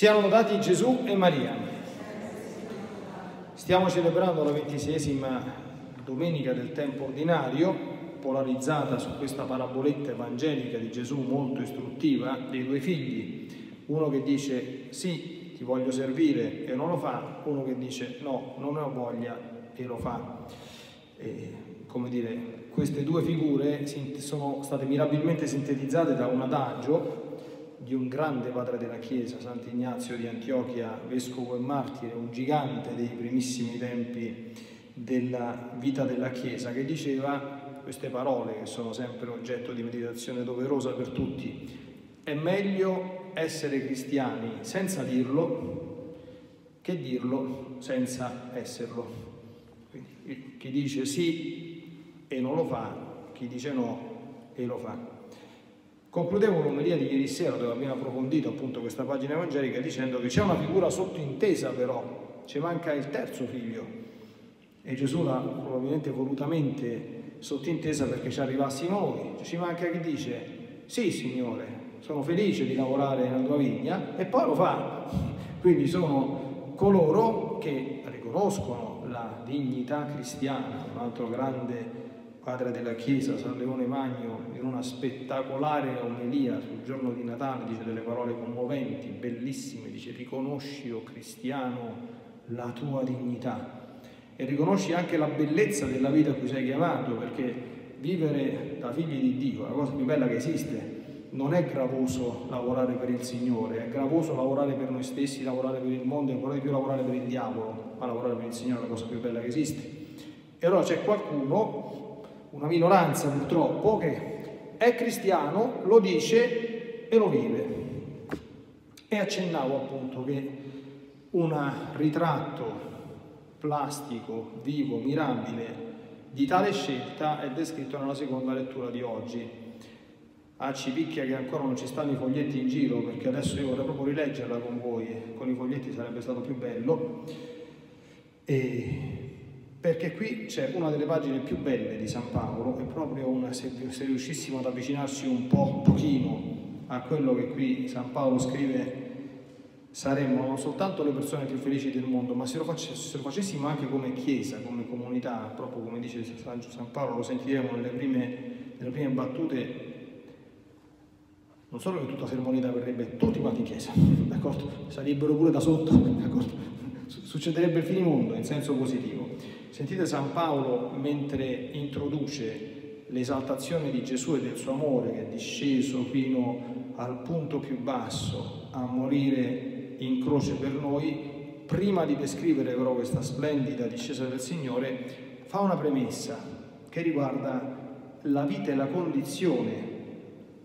Siano lodati Gesù e Maria. Stiamo celebrando la ventisesima domenica del tempo ordinario, polarizzata su questa paraboletta evangelica di Gesù molto istruttiva dei due figli. Uno che dice sì, ti voglio servire e non lo fa, uno che dice no, non ne ho voglia e lo fa. E, come dire, queste due figure sono state mirabilmente sintetizzate da un adagio di un grande padre della Chiesa, Sant'Ignazio di Antiochia, vescovo e martire, un gigante dei primissimi tempi della vita della Chiesa, che diceva queste parole che sono sempre oggetto di meditazione doverosa per tutti. È meglio essere cristiani senza dirlo che dirlo senza esserlo. Quindi, chi dice sì e non lo fa, chi dice no e lo fa. Concludevo l'omelia di ieri sera dove abbiamo approfondito appunto questa pagina evangelica dicendo che c'è una figura sottintesa però, ci manca il terzo figlio. E Gesù l'ha probabilmente volutamente sottintesa perché ci arrivassimo noi, ci manca chi dice sì Signore, sono felice di lavorare nella tua vigna. E poi lo fa, quindi sono coloro che riconoscono la dignità cristiana, un altro grande padre della Chiesa, San Leone Magno, in una spettacolare omelia sul giorno di Natale, dice delle parole commoventi, bellissime, dice riconosci, o oh cristiano, la tua dignità e riconosci anche la bellezza della vita a cui sei chiamato, perché vivere da figli di Dio, la cosa più bella che esiste, non è gravoso lavorare per il Signore, è gravoso lavorare per noi stessi, lavorare per il mondo e ancora di più lavorare per il diavolo, ma lavorare per il Signore è la cosa più bella che esiste. E allora c'è qualcuno una minoranza purtroppo, che è cristiano, lo dice e lo vive. E accennavo appunto che un ritratto plastico, vivo, mirabile di tale scelta è descritto nella seconda lettura di oggi. Ah, ci picchia che ancora non ci stanno i foglietti in giro perché adesso io vorrei proprio rileggerla con voi, con i foglietti sarebbe stato più bello. E perché qui c'è una delle pagine più belle di San Paolo, è proprio una, se, se riuscissimo ad avvicinarsi un po', un pochino a quello che qui San Paolo scrive, saremmo non soltanto le persone più felici del mondo, ma se lo, face, se lo facessimo anche come Chiesa, come comunità, proprio come dice San, San Paolo, lo sentiremo nelle prime, nelle prime battute, non solo che tutta sermonita verrebbe tutti quanti in Chiesa, d'accordo? Sarebbero pure da sotto, d'accordo? Succederebbe il finimondo in senso positivo. Sentite San Paolo mentre introduce l'esaltazione di Gesù e del suo amore che è disceso fino al punto più basso a morire in croce per noi, prima di descrivere però questa splendida discesa del Signore, fa una premessa che riguarda la vita e la condizione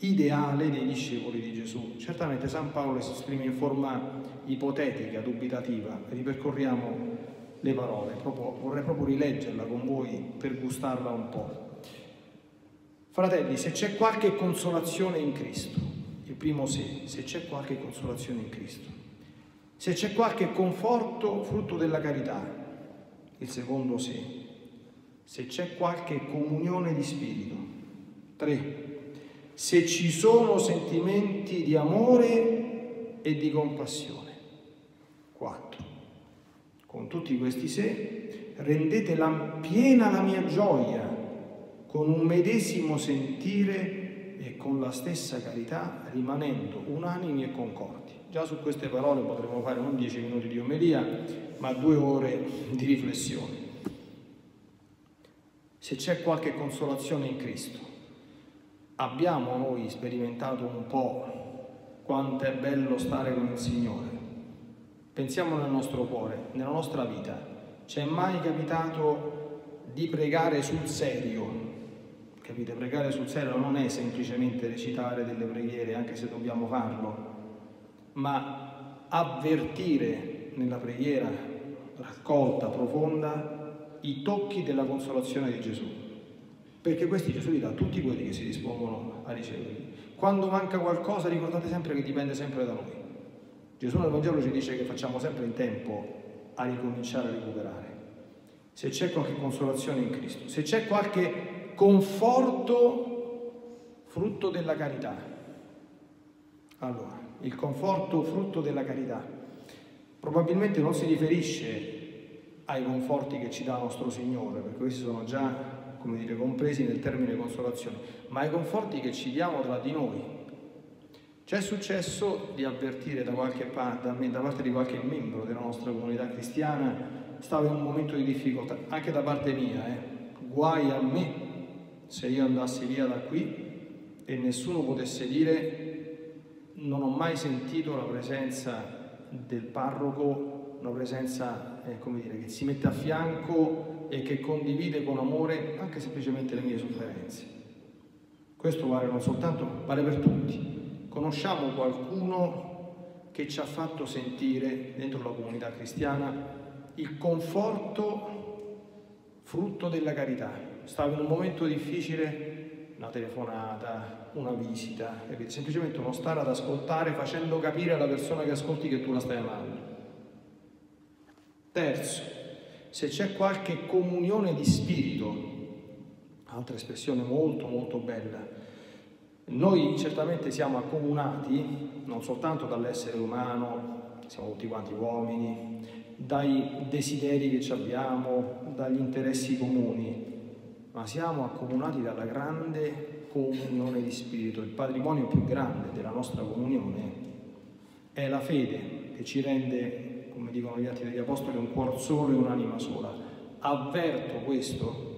ideale dei discepoli di Gesù. Certamente San Paolo si esprime in forma ipotetica, dubitativa, ripercorriamo le parole, proprio, vorrei proprio rileggerla con voi per gustarla un po'. Fratelli, se c'è qualche consolazione in Cristo, il primo sì, se c'è qualche consolazione in Cristo, se c'è qualche conforto frutto della carità, il secondo sì, se c'è qualche comunione di spirito, tre, se ci sono sentimenti di amore e di compassione, quattro, con tutti questi se, rendete la, piena la mia gioia con un medesimo sentire e con la stessa carità, rimanendo unanimi e concordi. Già su queste parole potremmo fare non dieci minuti di omelia, ma due ore di riflessione. Se c'è qualche consolazione in Cristo, abbiamo noi sperimentato un po' quanto è bello stare con il Signore Pensiamo nel nostro cuore, nella nostra vita. Ci è mai capitato di pregare sul serio? Capite? Pregare sul serio non è semplicemente recitare delle preghiere, anche se dobbiamo farlo, ma avvertire nella preghiera raccolta, profonda, i tocchi della consolazione di Gesù. Perché questi Gesù li dà a tutti quelli che si dispongono a riceverli. Quando manca qualcosa ricordate sempre che dipende sempre da noi. Gesù nel Vangelo ci dice che facciamo sempre in tempo a ricominciare a recuperare. Se c'è qualche consolazione in Cristo, se c'è qualche conforto frutto della carità, allora il conforto frutto della carità. Probabilmente non si riferisce ai conforti che ci dà nostro Signore, perché questi sono già come dire, compresi nel termine consolazione, ma ai conforti che ci diamo tra di noi. C'è successo di avvertire da, qualche parte, da, da parte di qualche membro della nostra comunità cristiana stava in un momento di difficoltà, anche da parte mia, eh. guai a me se io andassi via da qui e nessuno potesse dire non ho mai sentito la presenza del parroco, una presenza eh, come dire, che si mette a fianco e che condivide con amore anche semplicemente le mie sofferenze. Questo vale non soltanto, vale per tutti. Conosciamo qualcuno che ci ha fatto sentire dentro la comunità cristiana il conforto frutto della carità. Stava in un momento difficile, una telefonata, una visita, capite? semplicemente uno stare ad ascoltare facendo capire alla persona che ascolti che tu la stai amando. Terzo, se c'è qualche comunione di spirito, altra espressione molto molto bella, noi certamente siamo accomunati non soltanto dall'essere umano, siamo tutti quanti uomini, dai desideri che abbiamo, dagli interessi comuni, ma siamo accomunati dalla grande comunione di spirito. Il patrimonio più grande della nostra comunione è la fede che ci rende, come dicono gli atti degli Apostoli, un cuor solo e un'anima sola. Avverto questo,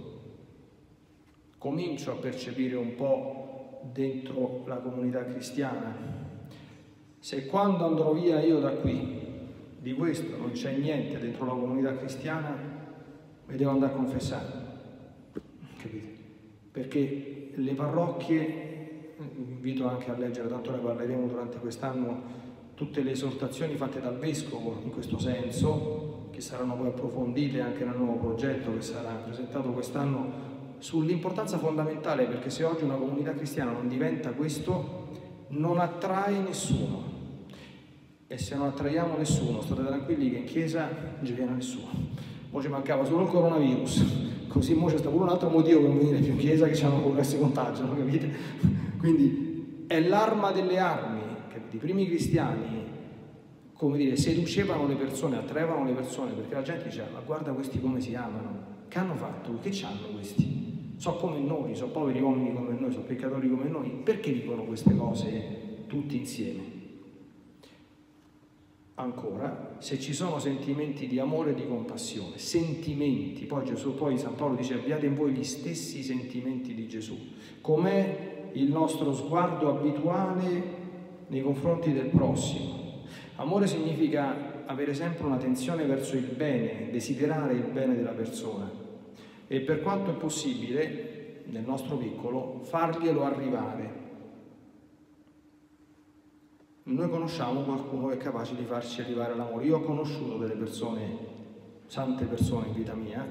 comincio a percepire un po' dentro la comunità cristiana. Se quando andrò via io da qui di questo non c'è niente dentro la comunità cristiana, mi devo andare a confessare. Capite? Perché le parrocchie, invito anche a leggere, tanto ne parleremo durante quest'anno, tutte le esortazioni fatte dal Vescovo in questo senso, che saranno poi approfondite anche nel nuovo progetto che sarà presentato quest'anno, sull'importanza fondamentale, perché se oggi una comunità cristiana non diventa questo, non attrae nessuno e se non attraiamo nessuno, state tranquilli che in chiesa non ci viene nessuno. Ora ci mancava solo il coronavirus, così ora c'è stato pure un altro motivo per non venire più in chiesa che c'hanno paura che si capite? Quindi è l'arma delle armi, capite? I primi cristiani, come dire, seducevano le persone, attraevano le persone, perché la gente diceva, ma guarda questi come si amano, che hanno fatto, che hanno questi? Sono come noi, sono poveri uomini come noi, sono peccatori come noi, perché dicono queste cose tutti insieme? ancora, se ci sono sentimenti di amore e di compassione, sentimenti, poi Gesù, poi San Paolo dice abbiate in voi gli stessi sentimenti di Gesù, com'è il nostro sguardo abituale nei confronti del prossimo. Amore significa avere sempre un'attenzione verso il bene, desiderare il bene della persona e per quanto è possibile, nel nostro piccolo, farglielo arrivare noi conosciamo qualcuno che è capace di farci arrivare all'amore. Io ho conosciuto delle persone, sante persone in vita mia,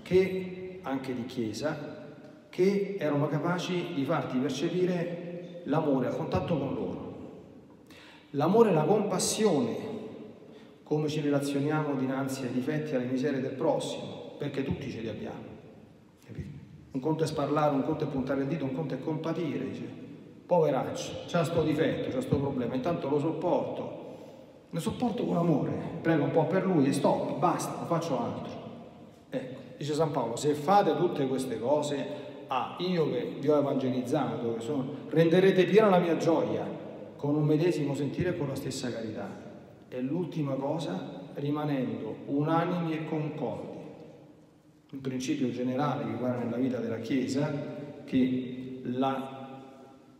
che, anche di chiesa, che erano capaci di farti percepire l'amore a contatto con loro. L'amore e la compassione, come ci relazioniamo dinanzi ai difetti e alle miserie del prossimo, perché tutti ce li abbiamo. Un conto è sparlare, un conto è puntare il dito, un conto è compatire, dice poveraccio, c'ha sto difetto, c'ha sto problema, intanto lo sopporto, lo sopporto con amore, prego un po' per lui e stop, basta, non faccio altro. Ecco, dice San Paolo, se fate tutte queste cose, ah, io che vi ho evangelizzato, sono, renderete piena la mia gioia con un medesimo sentire e con la stessa carità. E l'ultima cosa, rimanendo unanimi e concordi. Un principio generale che guarda nella vita della Chiesa, che la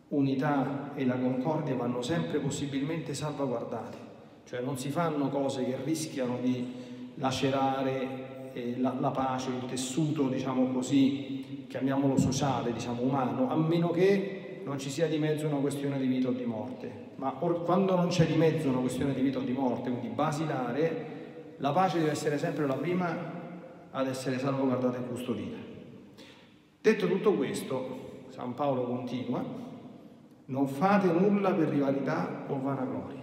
unità e la concordia vanno sempre possibilmente salvaguardate, cioè non si fanno cose che rischiano di lacerare eh, la, la, pace, il tessuto, diciamo così, chiamiamolo sociale, diciamo umano, a meno che non ci sia di mezzo una questione di vita o di morte. Ma or, quando non c'è di mezzo una questione di vita o di morte, quindi basilare, la pace deve essere sempre la prima ad essere salvaguardata e custodita. Detto tutto questo, San Paolo continua, non fate nulla per rivalità o vanagloria.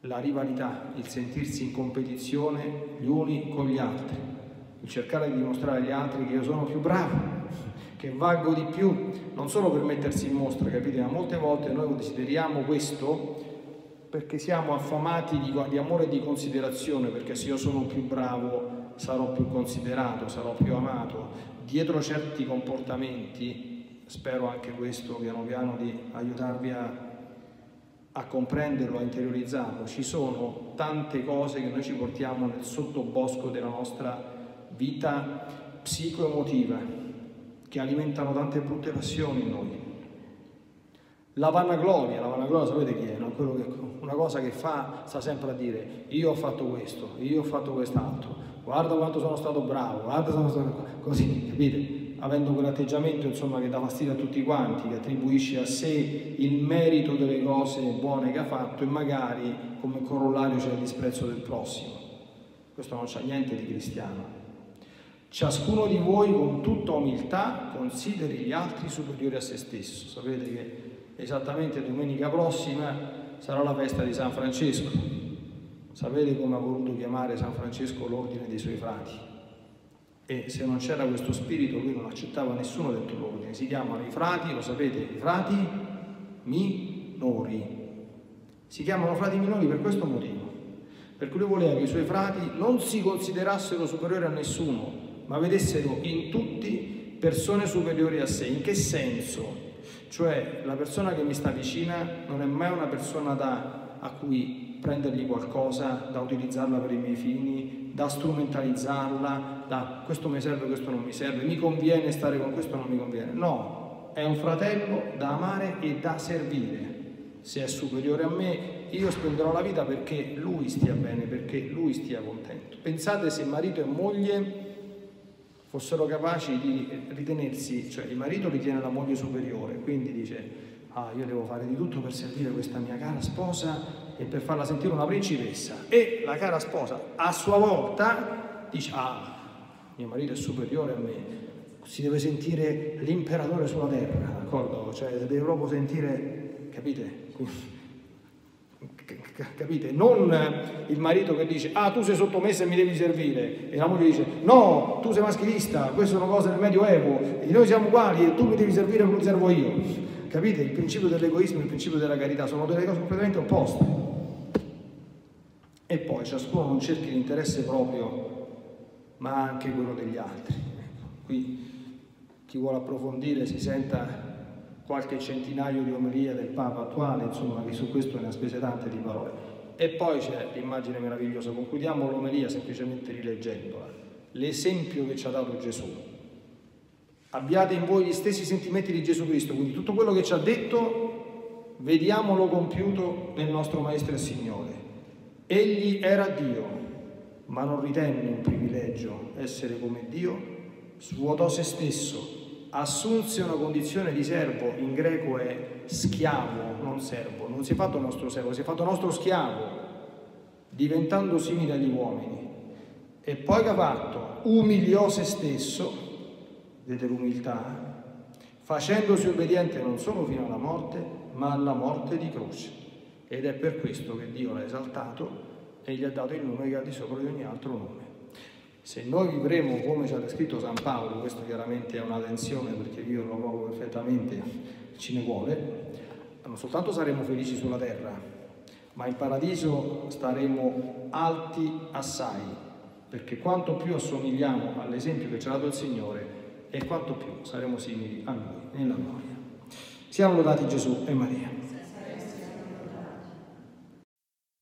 La rivalità, il sentirsi in competizione gli uni con gli altri, il cercare di dimostrare agli altri che io sono più bravo, che valgo di più, non solo per mettersi in mostra, capite? Ma molte volte noi desideriamo questo perché siamo affamati di, di amore e di considerazione, perché se io sono più bravo sarò più considerato, sarò più amato. Dietro certi comportamenti, spero anche questo piano piano di aiutarvi a, a comprenderlo, a interiorizzarlo, ci sono tante cose che noi ci portiamo nel sottobosco della nostra vita psicoemotiva, che alimentano tante brutte passioni in noi. La vanagloria, la vanagloria sapete chi è? No? Che, una cosa che fa, sta sempre a dire io ho fatto questo, io ho fatto quest'altro, guarda quanto sono stato bravo, guarda sono stato così, capite? Avendo quell'atteggiamento insomma che dà fastidio a tutti quanti, che attribuisce a sé il merito delle cose buone che ha fatto e magari come corollario c'è il disprezzo del prossimo. Questo non c'ha niente di cristiano. Ciascuno di voi con tutta umiltà consideri gli altri superiori a se stesso. Sapete che esattamente domenica prossima sarà la festa di San Francesco. Sapete come ha voluto chiamare San Francesco l'ordine dei suoi frati? E se non c'era questo spirito lui non accettava nessuno dentro l'ordine. Si chiamano i frati, lo sapete, i frati minori. Si chiamano frati minori per questo motivo. Perché lui voleva che i suoi frati non si considerassero superiori a nessuno, ma vedessero in tutti persone superiori a sé. In che senso? Cioè la persona che mi sta vicina non è mai una persona da, a cui prendergli qualcosa, da utilizzarla per i miei fini, da strumentalizzarla, da questo mi serve, questo non mi serve, mi conviene stare con questo, non mi conviene. No, è un fratello da amare e da servire. Se è superiore a me, io spenderò la vita perché lui stia bene, perché lui stia contento. Pensate se marito e moglie fossero capaci di ritenersi, cioè il marito ritiene la moglie superiore, quindi dice, ah io devo fare di tutto per servire questa mia cara sposa e per farla sentire una principessa. E la cara sposa a sua volta dice, ah, mio marito è superiore a me, si deve sentire l'imperatore sulla terra, d'accordo? Cioè deve proprio sentire, capite? capite? Non il marito che dice ah tu sei sottomesso e mi devi servire e la moglie dice no tu sei maschilista, queste sono cose del medioevo e noi siamo uguali e tu mi devi servire come servo io. Capite? Il principio dell'egoismo e il principio della carità sono delle cose completamente opposte. E poi ciascuno non cerchi l'interesse proprio, ma anche quello degli altri. Qui chi vuole approfondire si senta qualche centinaio di omelie del Papa attuale, insomma, che su questo ne ha spese tante di parole. E poi c'è l'immagine meravigliosa, concludiamo l'omelia semplicemente rileggendola, l'esempio che ci ha dato Gesù. Abbiate in voi gli stessi sentimenti di Gesù Cristo, quindi tutto quello che ci ha detto, vediamolo compiuto nel nostro Maestro e Signore. Egli era Dio, ma non ritenne un privilegio essere come Dio, svuotò se stesso assunse una condizione di servo, in greco è schiavo, non servo, non si è fatto nostro servo, si è fatto nostro schiavo, diventando simile agli uomini. E poi che ha fatto? Umiliò se stesso, vedete l'umiltà, facendosi obbediente non solo fino alla morte, ma alla morte di croce. Ed è per questo che Dio l'ha esaltato e gli ha dato il nome che ha di sopra di ogni altro nome. Se noi vivremo come ci ha descritto San Paolo, questo chiaramente è una tensione perché viverlo proprio perfettamente ci ne vuole, non soltanto saremo felici sulla terra, ma in paradiso staremo alti assai, perché quanto più assomigliamo all'esempio che ci ha dato il Signore e quanto più saremo simili a Lui nella gloria. Siamo lodati Gesù e Maria.